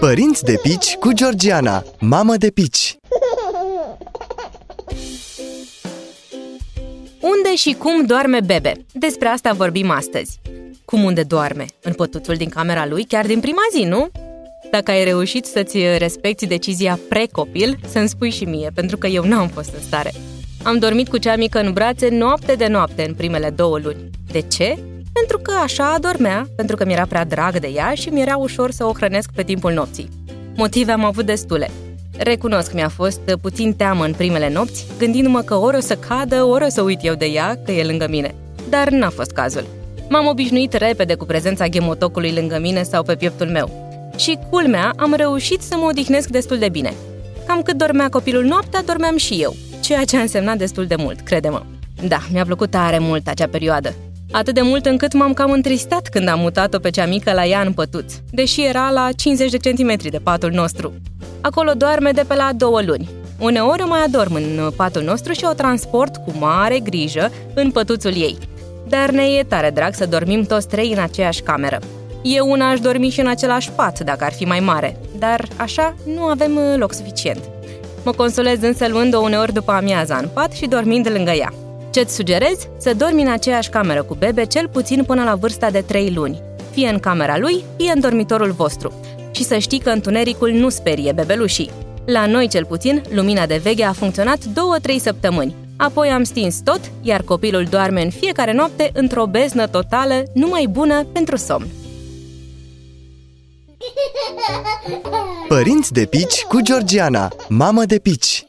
Părinți de pici cu Georgiana, mamă de pici Unde și cum doarme Bebe? Despre asta vorbim astăzi. Cum unde doarme? În pătuțul din camera lui, chiar din prima zi, nu? Dacă ai reușit să-ți respecti decizia precopil, să-mi spui și mie, pentru că eu n-am fost în stare. Am dormit cu cea mică în brațe noapte de noapte în primele două luni. De ce? Pentru că așa adormea, pentru că mi-era prea drag de ea și mi-era ușor să o hrănesc pe timpul nopții. Motive am avut destule. Recunosc, mi-a fost puțin teamă în primele nopți, gândindu-mă că ori o să cadă, ori o să uit eu de ea, că e lângă mine. Dar n-a fost cazul. M-am obișnuit repede cu prezența ghemotocului lângă mine sau pe pieptul meu. Și, culmea, am reușit să mă odihnesc destul de bine. Cam cât dormea copilul noaptea, dormeam și eu, ceea ce a însemnat destul de mult, crede-mă. Da, mi-a plăcut tare mult acea perioadă. Atât de mult încât m-am cam întristat când am mutat-o pe cea mică la ea în pătuț, deși era la 50 de centimetri de patul nostru. Acolo doarme de pe la două luni. Uneori mai adorm în patul nostru și o transport cu mare grijă în pătuțul ei. Dar ne e tare drag să dormim toți trei în aceeași cameră. Eu una aș dormi și în același pat, dacă ar fi mai mare, dar așa nu avem uh, loc suficient. Mă consolez însă luând-o uneori după amiaza în pat și dormind lângă ea. Ce-ți sugerez? Să dormi în aceeași cameră cu bebe cel puțin până la vârsta de 3 luni, fie în camera lui, fie în dormitorul vostru. Și să știi că întunericul nu sperie bebelușii. La noi, cel puțin, lumina de veche a funcționat 2-3 săptămâni. Apoi am stins tot, iar copilul doarme în fiecare noapte într-o beznă totală, numai bună pentru somn. Părinți de pici cu Georgiana, mamă de pici